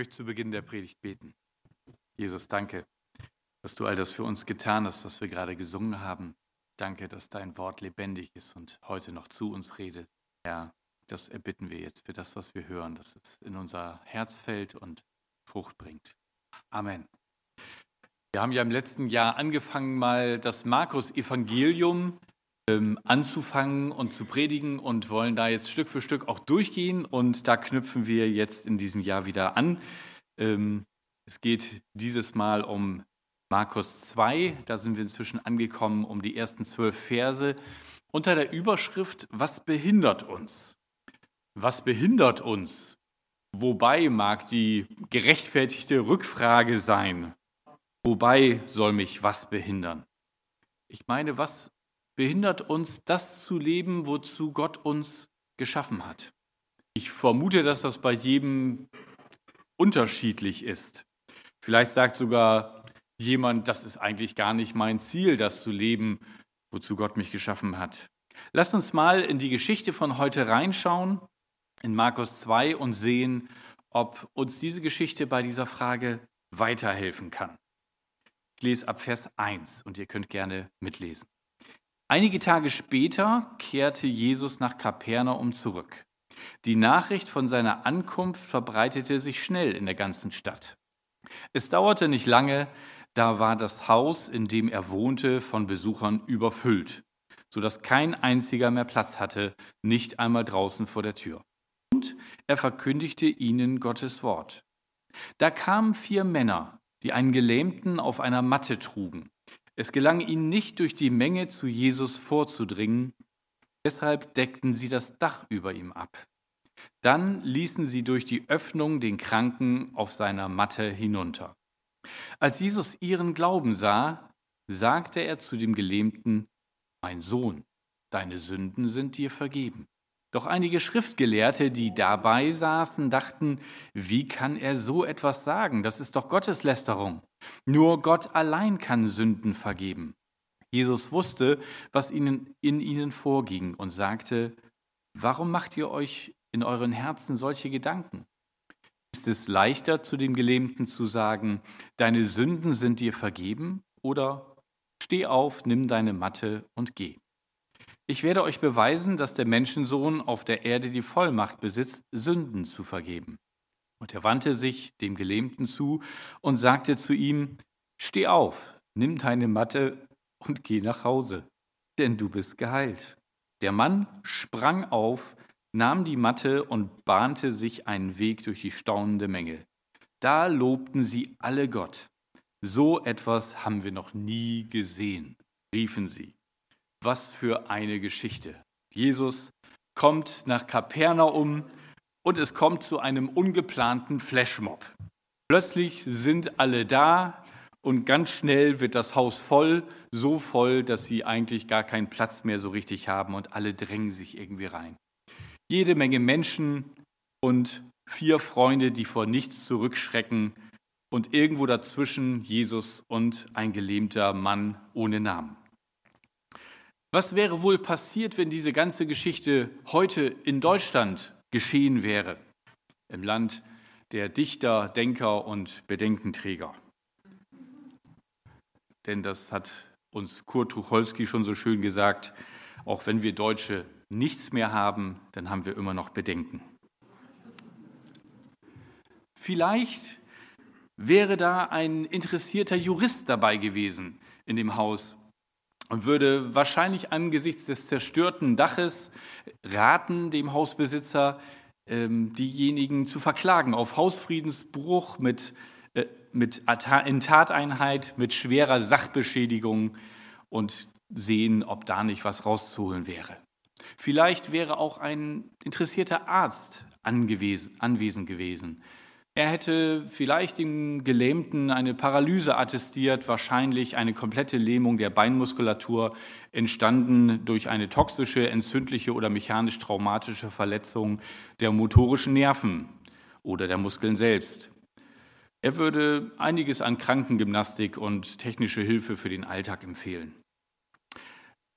möchte zu Beginn der Predigt beten. Jesus, danke, dass du all das für uns getan hast, was wir gerade gesungen haben. Danke, dass dein Wort lebendig ist und heute noch zu uns redet. Herr, das erbitten wir jetzt für das, was wir hören, dass es in unser Herz fällt und Frucht bringt. Amen. Wir haben ja im letzten Jahr angefangen, mal das Markus-Evangelium anzufangen und zu predigen und wollen da jetzt Stück für Stück auch durchgehen. Und da knüpfen wir jetzt in diesem Jahr wieder an. Ähm, es geht dieses Mal um Markus 2. Da sind wir inzwischen angekommen um die ersten zwölf Verse unter der Überschrift Was behindert uns? Was behindert uns? Wobei mag die gerechtfertigte Rückfrage sein. Wobei soll mich was behindern? Ich meine, was behindert uns, das zu leben, wozu Gott uns geschaffen hat. Ich vermute, dass das bei jedem unterschiedlich ist. Vielleicht sagt sogar jemand, das ist eigentlich gar nicht mein Ziel, das zu leben, wozu Gott mich geschaffen hat. Lasst uns mal in die Geschichte von heute reinschauen, in Markus 2 und sehen, ob uns diese Geschichte bei dieser Frage weiterhelfen kann. Ich lese ab Vers 1 und ihr könnt gerne mitlesen. Einige Tage später kehrte Jesus nach Kapernaum zurück. Die Nachricht von seiner Ankunft verbreitete sich schnell in der ganzen Stadt. Es dauerte nicht lange, da war das Haus, in dem er wohnte, von Besuchern überfüllt, so dass kein einziger mehr Platz hatte, nicht einmal draußen vor der Tür. Und er verkündigte ihnen Gottes Wort. Da kamen vier Männer, die einen Gelähmten auf einer Matte trugen. Es gelang ihnen nicht, durch die Menge zu Jesus vorzudringen, deshalb deckten sie das Dach über ihm ab. Dann ließen sie durch die Öffnung den Kranken auf seiner Matte hinunter. Als Jesus ihren Glauben sah, sagte er zu dem Gelähmten, Mein Sohn, deine Sünden sind dir vergeben. Doch einige Schriftgelehrte, die dabei saßen, dachten, wie kann er so etwas sagen? Das ist doch Gotteslästerung. Nur Gott allein kann Sünden vergeben. Jesus wusste, was ihnen, in ihnen vorging und sagte, warum macht ihr euch in euren Herzen solche Gedanken? Ist es leichter zu dem Gelähmten zu sagen, deine Sünden sind dir vergeben? Oder steh auf, nimm deine Matte und geh. Ich werde euch beweisen, dass der Menschensohn auf der Erde die Vollmacht besitzt, Sünden zu vergeben. Und er wandte sich dem Gelähmten zu und sagte zu ihm, Steh auf, nimm deine Matte und geh nach Hause, denn du bist geheilt. Der Mann sprang auf, nahm die Matte und bahnte sich einen Weg durch die staunende Menge. Da lobten sie alle Gott. So etwas haben wir noch nie gesehen, riefen sie. Was für eine Geschichte. Jesus kommt nach Kapernaum und es kommt zu einem ungeplanten Flashmob. Plötzlich sind alle da und ganz schnell wird das Haus voll, so voll, dass sie eigentlich gar keinen Platz mehr so richtig haben und alle drängen sich irgendwie rein. Jede Menge Menschen und vier Freunde, die vor nichts zurückschrecken und irgendwo dazwischen Jesus und ein gelähmter Mann ohne Namen. Was wäre wohl passiert, wenn diese ganze Geschichte heute in Deutschland geschehen wäre, im Land der Dichter, Denker und Bedenkenträger? Denn das hat uns Kurt Tucholsky schon so schön gesagt, auch wenn wir Deutsche nichts mehr haben, dann haben wir immer noch Bedenken. Vielleicht wäre da ein interessierter Jurist dabei gewesen in dem Haus und würde wahrscheinlich angesichts des zerstörten Daches raten, dem Hausbesitzer ähm, diejenigen zu verklagen auf Hausfriedensbruch mit, äh, mit in Tateinheit, mit schwerer Sachbeschädigung und sehen, ob da nicht was rauszuholen wäre. Vielleicht wäre auch ein interessierter Arzt anwesend gewesen, er hätte vielleicht dem Gelähmten eine Paralyse attestiert, wahrscheinlich eine komplette Lähmung der Beinmuskulatur, entstanden durch eine toxische, entzündliche oder mechanisch traumatische Verletzung der motorischen Nerven oder der Muskeln selbst. Er würde einiges an Krankengymnastik und technische Hilfe für den Alltag empfehlen.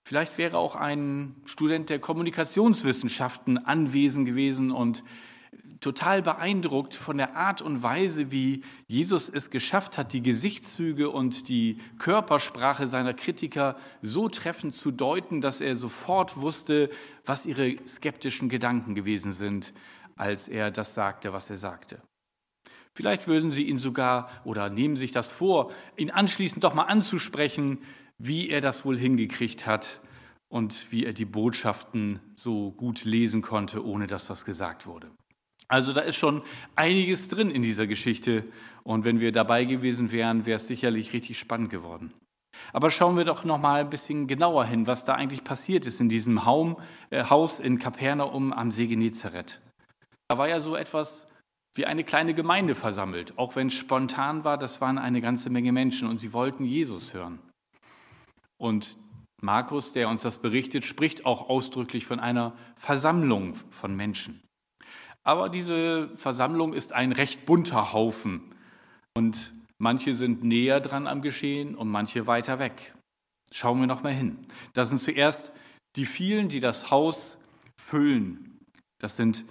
Vielleicht wäre auch ein Student der Kommunikationswissenschaften anwesend gewesen und total beeindruckt von der Art und Weise, wie Jesus es geschafft hat, die Gesichtszüge und die Körpersprache seiner Kritiker so treffend zu deuten, dass er sofort wusste, was ihre skeptischen Gedanken gewesen sind, als er das sagte, was er sagte. Vielleicht würden sie ihn sogar oder nehmen sich das vor, ihn anschließend doch mal anzusprechen, wie er das wohl hingekriegt hat und wie er die Botschaften so gut lesen konnte, ohne dass was gesagt wurde. Also da ist schon einiges drin in dieser Geschichte und wenn wir dabei gewesen wären, wäre es sicherlich richtig spannend geworden. Aber schauen wir doch noch mal ein bisschen genauer hin, was da eigentlich passiert ist in diesem äh, Haus in Kapernaum am See Genezareth. Da war ja so etwas wie eine kleine Gemeinde versammelt, auch wenn es spontan war, das waren eine ganze Menge Menschen und sie wollten Jesus hören. Und Markus, der uns das berichtet, spricht auch ausdrücklich von einer Versammlung von Menschen. Aber diese Versammlung ist ein recht bunter Haufen und manche sind näher dran am Geschehen und manche weiter weg. Schauen wir noch mal hin. Das sind zuerst die vielen, die das Haus füllen. Das sind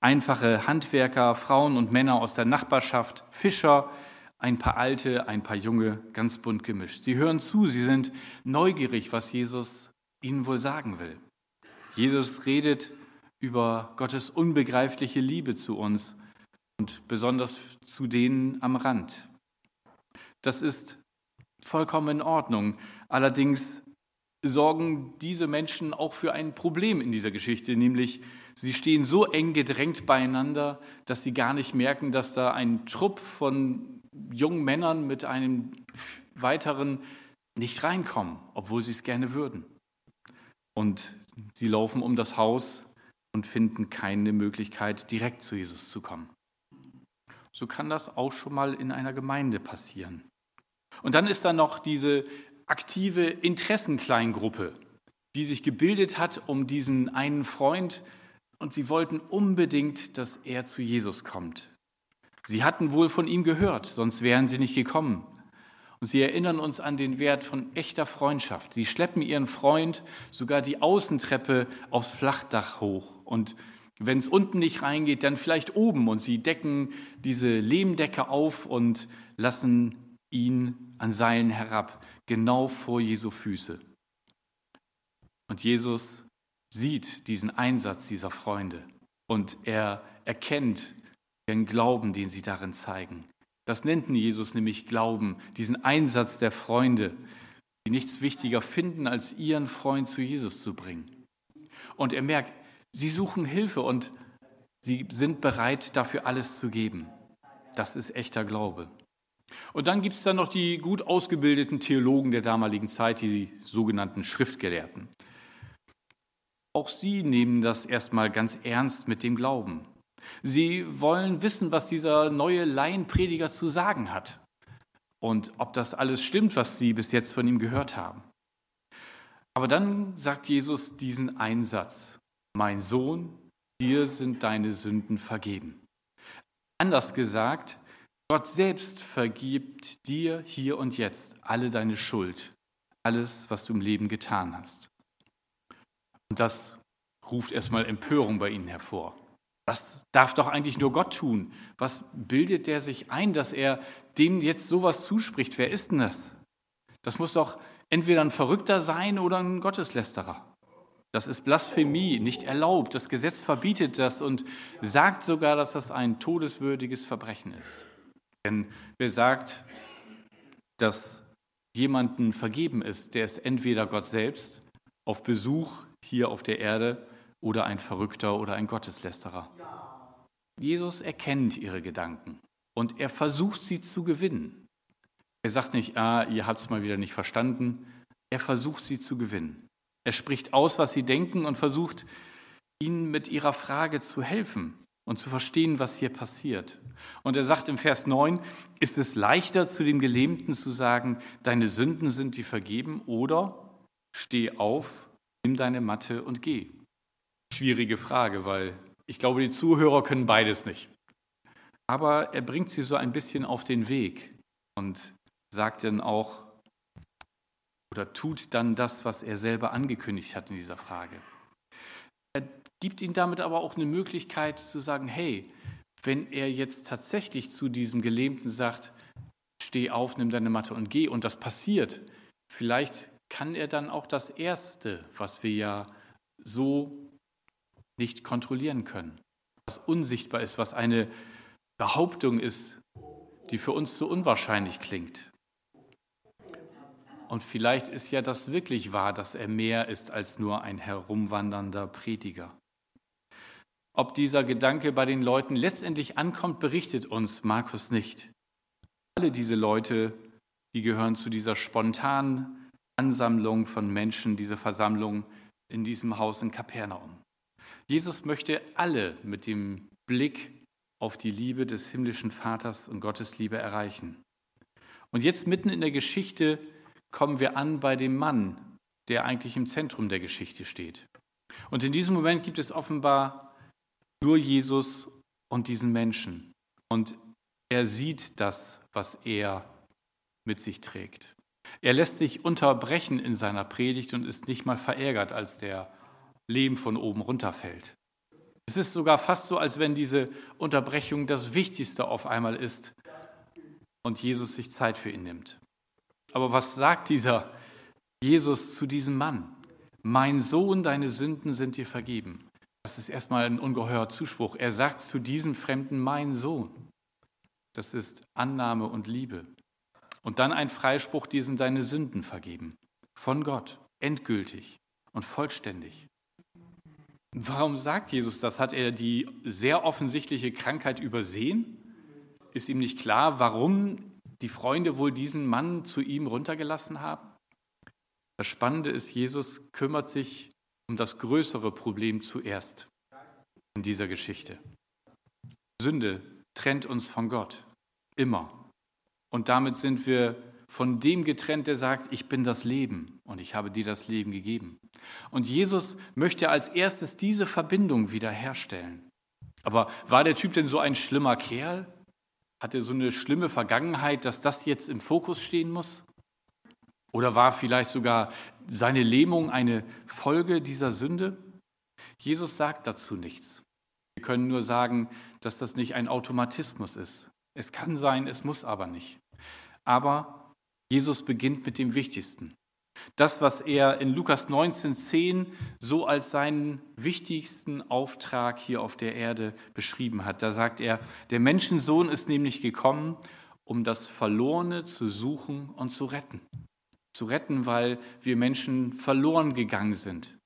einfache Handwerker, Frauen und Männer aus der Nachbarschaft, Fischer, ein paar alte, ein paar junge, ganz bunt gemischt. Sie hören zu, sie sind neugierig, was Jesus ihnen wohl sagen will. Jesus redet über Gottes unbegreifliche Liebe zu uns und besonders zu denen am Rand. Das ist vollkommen in Ordnung. Allerdings sorgen diese Menschen auch für ein Problem in dieser Geschichte, nämlich sie stehen so eng gedrängt beieinander, dass sie gar nicht merken, dass da ein Trupp von jungen Männern mit einem weiteren nicht reinkommen, obwohl sie es gerne würden. Und sie laufen um das Haus und finden keine Möglichkeit, direkt zu Jesus zu kommen. So kann das auch schon mal in einer Gemeinde passieren. Und dann ist da noch diese aktive Interessenkleingruppe, die sich gebildet hat um diesen einen Freund und sie wollten unbedingt, dass er zu Jesus kommt. Sie hatten wohl von ihm gehört, sonst wären sie nicht gekommen. Und sie erinnern uns an den Wert von echter Freundschaft. Sie schleppen ihren Freund sogar die Außentreppe aufs Flachdach hoch. Und wenn es unten nicht reingeht, dann vielleicht oben. Und sie decken diese Lehmdecke auf und lassen ihn an Seilen herab, genau vor Jesu Füße. Und Jesus sieht diesen Einsatz dieser Freunde und er erkennt ihren Glauben, den sie darin zeigen. Das nennt Jesus nämlich Glauben, diesen Einsatz der Freunde, die nichts wichtiger finden, als ihren Freund zu Jesus zu bringen. Und er merkt, sie suchen Hilfe und sie sind bereit, dafür alles zu geben. Das ist echter Glaube. Und dann gibt es dann noch die gut ausgebildeten Theologen der damaligen Zeit, die sogenannten Schriftgelehrten. Auch sie nehmen das erstmal ganz ernst mit dem Glauben. Sie wollen wissen, was dieser neue Laienprediger zu sagen hat und ob das alles stimmt, was sie bis jetzt von ihm gehört haben. Aber dann sagt Jesus diesen Einsatz, mein Sohn, dir sind deine Sünden vergeben. Anders gesagt, Gott selbst vergibt dir hier und jetzt alle deine Schuld, alles, was du im Leben getan hast. Und das ruft erstmal Empörung bei ihnen hervor. Das darf doch eigentlich nur Gott tun. Was bildet der sich ein, dass er dem jetzt sowas zuspricht? Wer ist denn das? Das muss doch entweder ein Verrückter sein oder ein Gotteslästerer. Das ist Blasphemie, nicht erlaubt. Das Gesetz verbietet das und sagt sogar, dass das ein todeswürdiges Verbrechen ist. Denn wer sagt, dass jemanden vergeben ist, der ist entweder Gott selbst auf Besuch hier auf der Erde oder ein Verrückter oder ein Gotteslästerer. Jesus erkennt ihre Gedanken und er versucht sie zu gewinnen. Er sagt nicht, ah, ihr habt es mal wieder nicht verstanden. Er versucht sie zu gewinnen. Er spricht aus, was sie denken und versucht ihnen mit ihrer Frage zu helfen und zu verstehen, was hier passiert. Und er sagt im Vers 9, ist es leichter zu dem Gelähmten zu sagen, deine Sünden sind dir vergeben oder steh auf, nimm deine Matte und geh. Schwierige Frage, weil ich glaube, die Zuhörer können beides nicht. Aber er bringt sie so ein bisschen auf den Weg und sagt dann auch oder tut dann das, was er selber angekündigt hat in dieser Frage. Er gibt ihnen damit aber auch eine Möglichkeit zu sagen, hey, wenn er jetzt tatsächlich zu diesem Gelähmten sagt, steh auf, nimm deine Matte und geh, und das passiert, vielleicht kann er dann auch das Erste, was wir ja so nicht kontrollieren können, was unsichtbar ist, was eine Behauptung ist, die für uns so unwahrscheinlich klingt. Und vielleicht ist ja das wirklich wahr, dass er mehr ist als nur ein herumwandernder Prediger. Ob dieser Gedanke bei den Leuten letztendlich ankommt, berichtet uns Markus nicht. Alle diese Leute, die gehören zu dieser spontanen Ansammlung von Menschen, diese Versammlung in diesem Haus in Kapernaum. Jesus möchte alle mit dem Blick auf die Liebe des himmlischen Vaters und Gottes Liebe erreichen. Und jetzt mitten in der Geschichte kommen wir an bei dem Mann, der eigentlich im Zentrum der Geschichte steht. Und in diesem Moment gibt es offenbar nur Jesus und diesen Menschen. Und er sieht das, was er mit sich trägt. Er lässt sich unterbrechen in seiner Predigt und ist nicht mal verärgert, als der Lehm von oben runterfällt. Es ist sogar fast so, als wenn diese Unterbrechung das Wichtigste auf einmal ist und Jesus sich Zeit für ihn nimmt. Aber was sagt dieser Jesus zu diesem Mann? Mein Sohn, deine Sünden sind dir vergeben. Das ist erstmal ein ungeheurer Zuspruch. Er sagt zu diesem Fremden, mein Sohn. Das ist Annahme und Liebe. Und dann ein Freispruch, dir sind deine Sünden vergeben. Von Gott, endgültig und vollständig. Warum sagt Jesus das? Hat er die sehr offensichtliche Krankheit übersehen? Ist ihm nicht klar, warum die Freunde wohl diesen Mann zu ihm runtergelassen haben? Das Spannende ist, Jesus kümmert sich um das größere Problem zuerst in dieser Geschichte. Sünde trennt uns von Gott, immer. Und damit sind wir von dem getrennt, der sagt, ich bin das Leben und ich habe dir das Leben gegeben. Und Jesus möchte als erstes diese Verbindung wiederherstellen. Aber war der Typ denn so ein schlimmer Kerl? Hat er so eine schlimme Vergangenheit, dass das jetzt im Fokus stehen muss? Oder war vielleicht sogar seine Lähmung eine Folge dieser Sünde? Jesus sagt dazu nichts. Wir können nur sagen, dass das nicht ein Automatismus ist. Es kann sein, es muss aber nicht. Aber Jesus beginnt mit dem Wichtigsten. Das, was er in Lukas 19,10 so als seinen wichtigsten Auftrag hier auf der Erde beschrieben hat. Da sagt er, der Menschensohn ist nämlich gekommen, um das Verlorene zu suchen und zu retten. Zu retten, weil wir Menschen verloren gegangen sind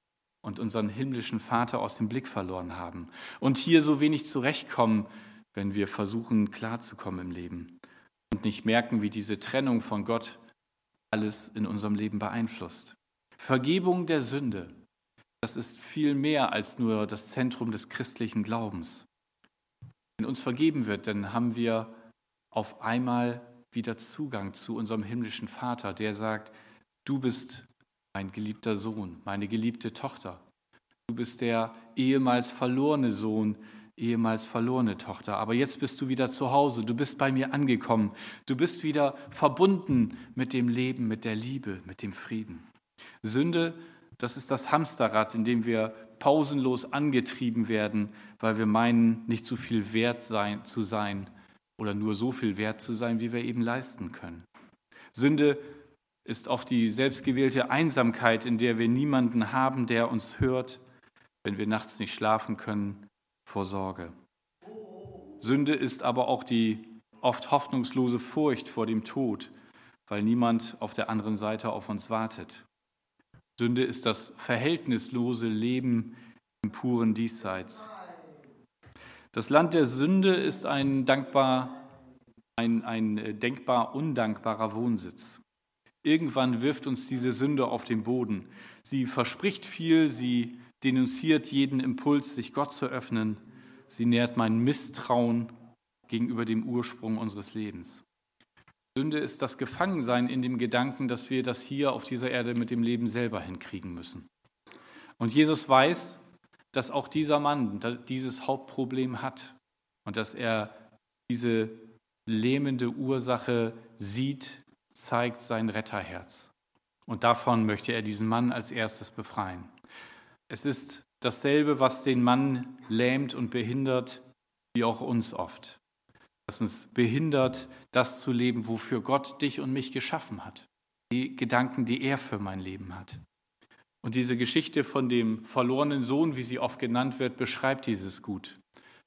und unseren himmlischen Vater aus dem Blick verloren haben. Und hier so wenig zurechtkommen, wenn wir versuchen, klarzukommen im Leben und nicht merken, wie diese Trennung von Gott alles in unserem Leben beeinflusst. Vergebung der Sünde, das ist viel mehr als nur das Zentrum des christlichen Glaubens. Wenn uns vergeben wird, dann haben wir auf einmal wieder Zugang zu unserem himmlischen Vater, der sagt, du bist mein geliebter Sohn, meine geliebte Tochter. Du bist der ehemals verlorene Sohn, ehemals verlorene Tochter, aber jetzt bist du wieder zu Hause, du bist bei mir angekommen, du bist wieder verbunden mit dem Leben, mit der Liebe, mit dem Frieden. Sünde, das ist das Hamsterrad, in dem wir pausenlos angetrieben werden, weil wir meinen, nicht so viel wert sein, zu sein oder nur so viel wert zu sein, wie wir eben leisten können. Sünde ist oft die selbstgewählte Einsamkeit, in der wir niemanden haben, der uns hört, wenn wir nachts nicht schlafen können, vor Sorge. Sünde ist aber auch die oft hoffnungslose Furcht vor dem Tod, weil niemand auf der anderen Seite auf uns wartet. Sünde ist das verhältnislose Leben im puren Diesseits. Das Land der Sünde ist ein, dankbar, ein, ein äh, denkbar undankbarer Wohnsitz. Irgendwann wirft uns diese Sünde auf den Boden. Sie verspricht viel, sie denunziert jeden Impuls, sich Gott zu öffnen. Sie nährt mein Misstrauen gegenüber dem Ursprung unseres Lebens. Sünde ist das Gefangensein in dem Gedanken, dass wir das hier auf dieser Erde mit dem Leben selber hinkriegen müssen. Und Jesus weiß, dass auch dieser Mann dieses Hauptproblem hat und dass er diese lähmende Ursache sieht, zeigt sein Retterherz. Und davon möchte er diesen Mann als erstes befreien. Es ist dasselbe, was den Mann lähmt und behindert, wie auch uns oft, das uns behindert, das zu leben, wofür Gott dich und mich geschaffen hat. Die Gedanken, die er für mein Leben hat. Und diese Geschichte von dem verlorenen Sohn, wie sie oft genannt wird, beschreibt dieses gut.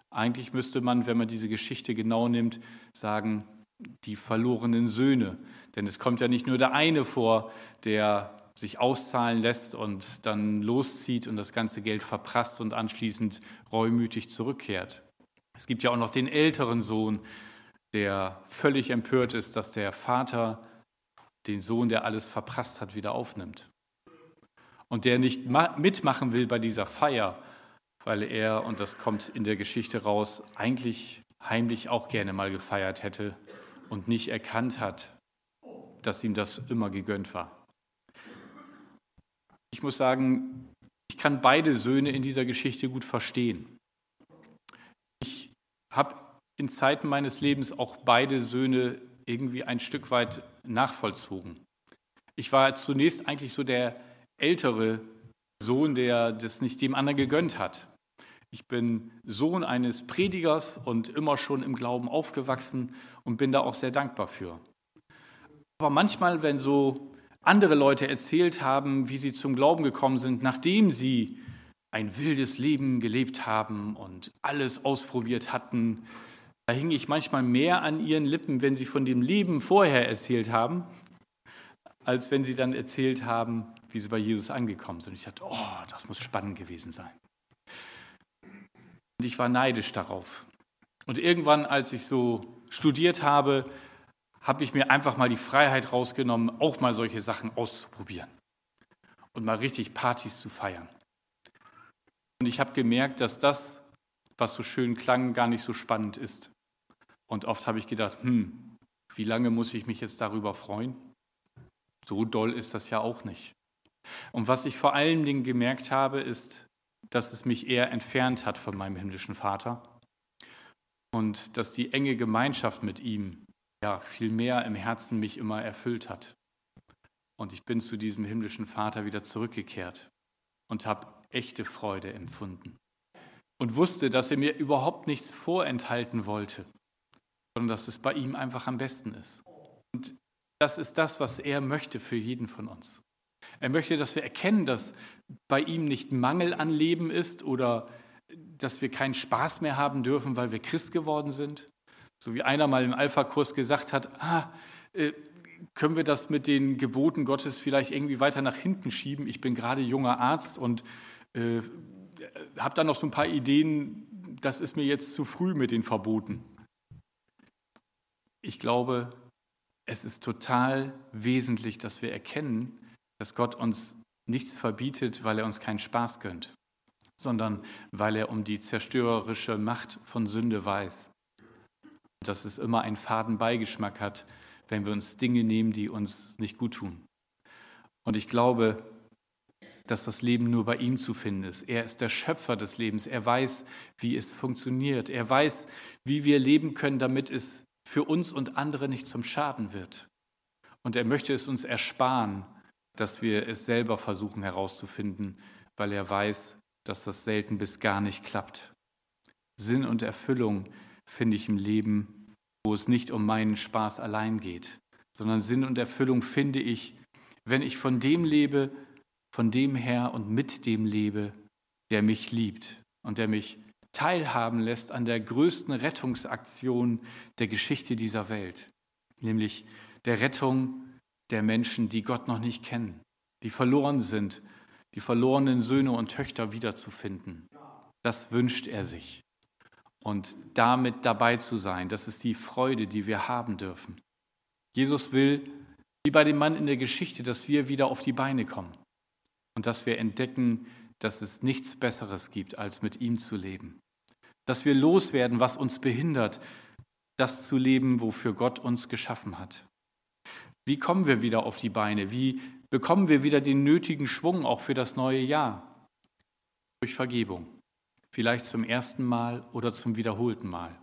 Eigentlich müsste man, wenn man diese Geschichte genau nimmt, sagen, die verlorenen Söhne. Denn es kommt ja nicht nur der eine vor, der sich auszahlen lässt und dann loszieht und das ganze Geld verprasst und anschließend reumütig zurückkehrt. Es gibt ja auch noch den älteren Sohn, der völlig empört ist, dass der Vater den Sohn, der alles verprasst hat, wieder aufnimmt. Und der nicht mitmachen will bei dieser Feier, weil er, und das kommt in der Geschichte raus, eigentlich heimlich auch gerne mal gefeiert hätte und nicht erkannt hat, dass ihm das immer gegönnt war. Ich muss sagen, ich kann beide Söhne in dieser Geschichte gut verstehen. Ich habe in Zeiten meines Lebens auch beide Söhne irgendwie ein Stück weit nachvollzogen. Ich war zunächst eigentlich so der ältere Sohn, der das nicht dem anderen gegönnt hat. Ich bin Sohn eines Predigers und immer schon im Glauben aufgewachsen und bin da auch sehr dankbar für. Aber manchmal, wenn so andere Leute erzählt haben, wie sie zum Glauben gekommen sind, nachdem sie ein wildes Leben gelebt haben und alles ausprobiert hatten, da hing ich manchmal mehr an ihren Lippen, wenn sie von dem Leben vorher erzählt haben, als wenn sie dann erzählt haben, wie sie bei Jesus angekommen sind. Ich dachte, oh, das muss spannend gewesen sein. Und ich war neidisch darauf. Und irgendwann, als ich so studiert habe, habe ich mir einfach mal die Freiheit rausgenommen, auch mal solche Sachen auszuprobieren und mal richtig Partys zu feiern. Und ich habe gemerkt, dass das, was so schön klang, gar nicht so spannend ist. Und oft habe ich gedacht, hm, wie lange muss ich mich jetzt darüber freuen? So doll ist das ja auch nicht. Und was ich vor allen Dingen gemerkt habe, ist, dass es mich eher entfernt hat von meinem himmlischen Vater und dass die enge Gemeinschaft mit ihm ja viel mehr im Herzen mich immer erfüllt hat. Und ich bin zu diesem himmlischen Vater wieder zurückgekehrt und habe echte Freude empfunden und wusste, dass er mir überhaupt nichts vorenthalten wollte, sondern dass es bei ihm einfach am besten ist. Und das ist das, was er möchte für jeden von uns. Er möchte, dass wir erkennen, dass bei ihm nicht Mangel an Leben ist oder dass wir keinen Spaß mehr haben dürfen, weil wir Christ geworden sind. So wie einer mal im Alpha-Kurs gesagt hat, ah, äh, können wir das mit den Geboten Gottes vielleicht irgendwie weiter nach hinten schieben? Ich bin gerade junger Arzt und äh, habe da noch so ein paar Ideen, das ist mir jetzt zu früh mit den Verboten. Ich glaube, es ist total wesentlich, dass wir erkennen, dass Gott uns nichts verbietet, weil er uns keinen Spaß gönnt, sondern weil er um die zerstörerische Macht von Sünde weiß. Dass es immer einen faden Beigeschmack hat, wenn wir uns Dinge nehmen, die uns nicht gut tun. Und ich glaube, dass das Leben nur bei ihm zu finden ist. Er ist der Schöpfer des Lebens. Er weiß, wie es funktioniert. Er weiß, wie wir leben können, damit es für uns und andere nicht zum Schaden wird. Und er möchte es uns ersparen, dass wir es selber versuchen herauszufinden, weil er weiß, dass das selten bis gar nicht klappt. Sinn und Erfüllung finde ich im Leben, wo es nicht um meinen Spaß allein geht, sondern Sinn und Erfüllung finde ich, wenn ich von dem lebe, von dem her und mit dem lebe, der mich liebt und der mich teilhaben lässt an der größten Rettungsaktion der Geschichte dieser Welt, nämlich der Rettung der Menschen, die Gott noch nicht kennen, die verloren sind, die verlorenen Söhne und Töchter wiederzufinden. Das wünscht er sich. Und damit dabei zu sein, das ist die Freude, die wir haben dürfen. Jesus will, wie bei dem Mann in der Geschichte, dass wir wieder auf die Beine kommen und dass wir entdecken, dass es nichts Besseres gibt, als mit ihm zu leben. Dass wir loswerden, was uns behindert, das zu leben, wofür Gott uns geschaffen hat. Wie kommen wir wieder auf die Beine? Wie bekommen wir wieder den nötigen Schwung auch für das neue Jahr? Durch Vergebung. Vielleicht zum ersten Mal oder zum wiederholten Mal.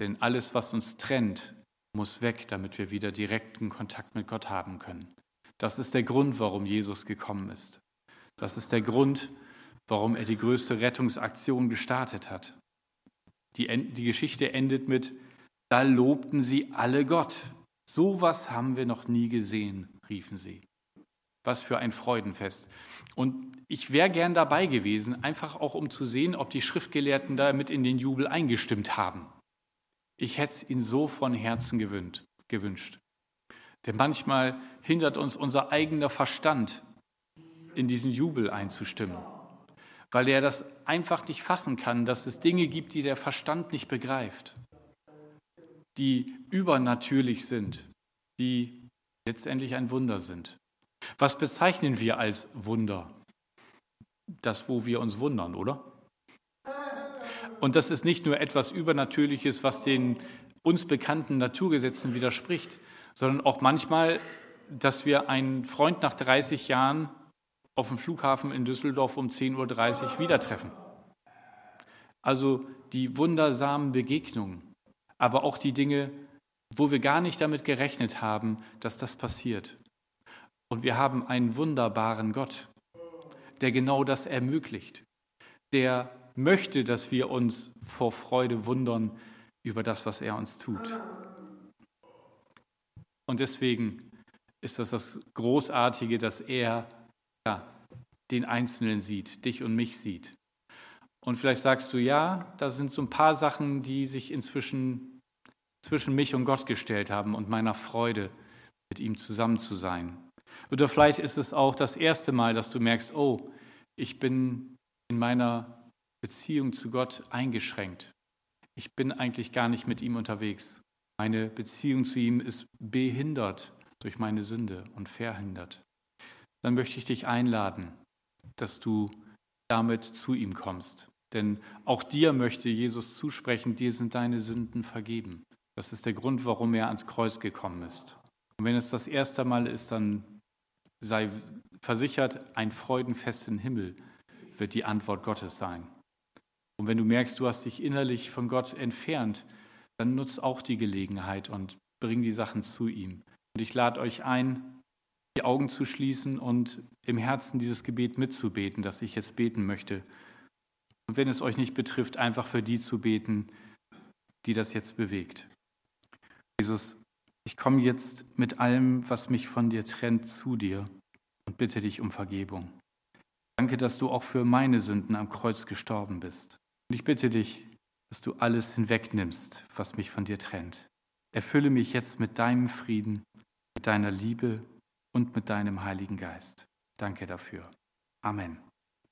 Denn alles, was uns trennt, muss weg, damit wir wieder direkten Kontakt mit Gott haben können. Das ist der Grund, warum Jesus gekommen ist. Das ist der Grund, warum er die größte Rettungsaktion gestartet hat. Die, die Geschichte endet mit, da lobten sie alle Gott. So was haben wir noch nie gesehen, riefen sie. Was für ein Freudenfest. Und ich wäre gern dabei gewesen, einfach auch um zu sehen, ob die Schriftgelehrten da mit in den Jubel eingestimmt haben. Ich hätte es ihnen so von Herzen gewünscht. Denn manchmal hindert uns unser eigener Verstand, in diesen Jubel einzustimmen, weil er das einfach nicht fassen kann, dass es Dinge gibt, die der Verstand nicht begreift, die übernatürlich sind, die letztendlich ein Wunder sind. Was bezeichnen wir als Wunder? Das, wo wir uns wundern, oder? Und das ist nicht nur etwas Übernatürliches, was den uns bekannten Naturgesetzen widerspricht, sondern auch manchmal, dass wir einen Freund nach 30 Jahren auf dem Flughafen in Düsseldorf um 10.30 Uhr wieder treffen. Also die wundersamen Begegnungen, aber auch die Dinge, wo wir gar nicht damit gerechnet haben, dass das passiert. Und wir haben einen wunderbaren Gott, der genau das ermöglicht, der möchte, dass wir uns vor Freude wundern über das, was er uns tut. Und deswegen ist das das Großartige, dass er ja, den Einzelnen sieht, dich und mich sieht. Und vielleicht sagst du, ja, da sind so ein paar Sachen, die sich inzwischen zwischen mich und Gott gestellt haben und meiner Freude, mit ihm zusammen zu sein. Oder vielleicht ist es auch das erste Mal, dass du merkst, oh, ich bin in meiner Beziehung zu Gott eingeschränkt. Ich bin eigentlich gar nicht mit ihm unterwegs. Meine Beziehung zu ihm ist behindert durch meine Sünde und verhindert. Dann möchte ich dich einladen, dass du damit zu ihm kommst. Denn auch dir möchte Jesus zusprechen, dir sind deine Sünden vergeben. Das ist der Grund, warum er ans Kreuz gekommen ist. Und wenn es das erste Mal ist, dann sei versichert, ein Freudenfest im Himmel wird die Antwort Gottes sein. Und wenn du merkst, du hast dich innerlich von Gott entfernt, dann nutz auch die Gelegenheit und bring die Sachen zu ihm. Und ich lade euch ein, die Augen zu schließen und im Herzen dieses Gebet mitzubeten, das ich jetzt beten möchte. Und wenn es euch nicht betrifft, einfach für die zu beten, die das jetzt bewegt. Jesus, ich komme jetzt mit allem, was mich von dir trennt, zu dir und bitte dich um Vergebung. Danke, dass du auch für meine Sünden am Kreuz gestorben bist. Und ich bitte dich, dass du alles hinwegnimmst, was mich von dir trennt. Erfülle mich jetzt mit deinem Frieden, mit deiner Liebe und mit deinem Heiligen Geist. Danke dafür. Amen.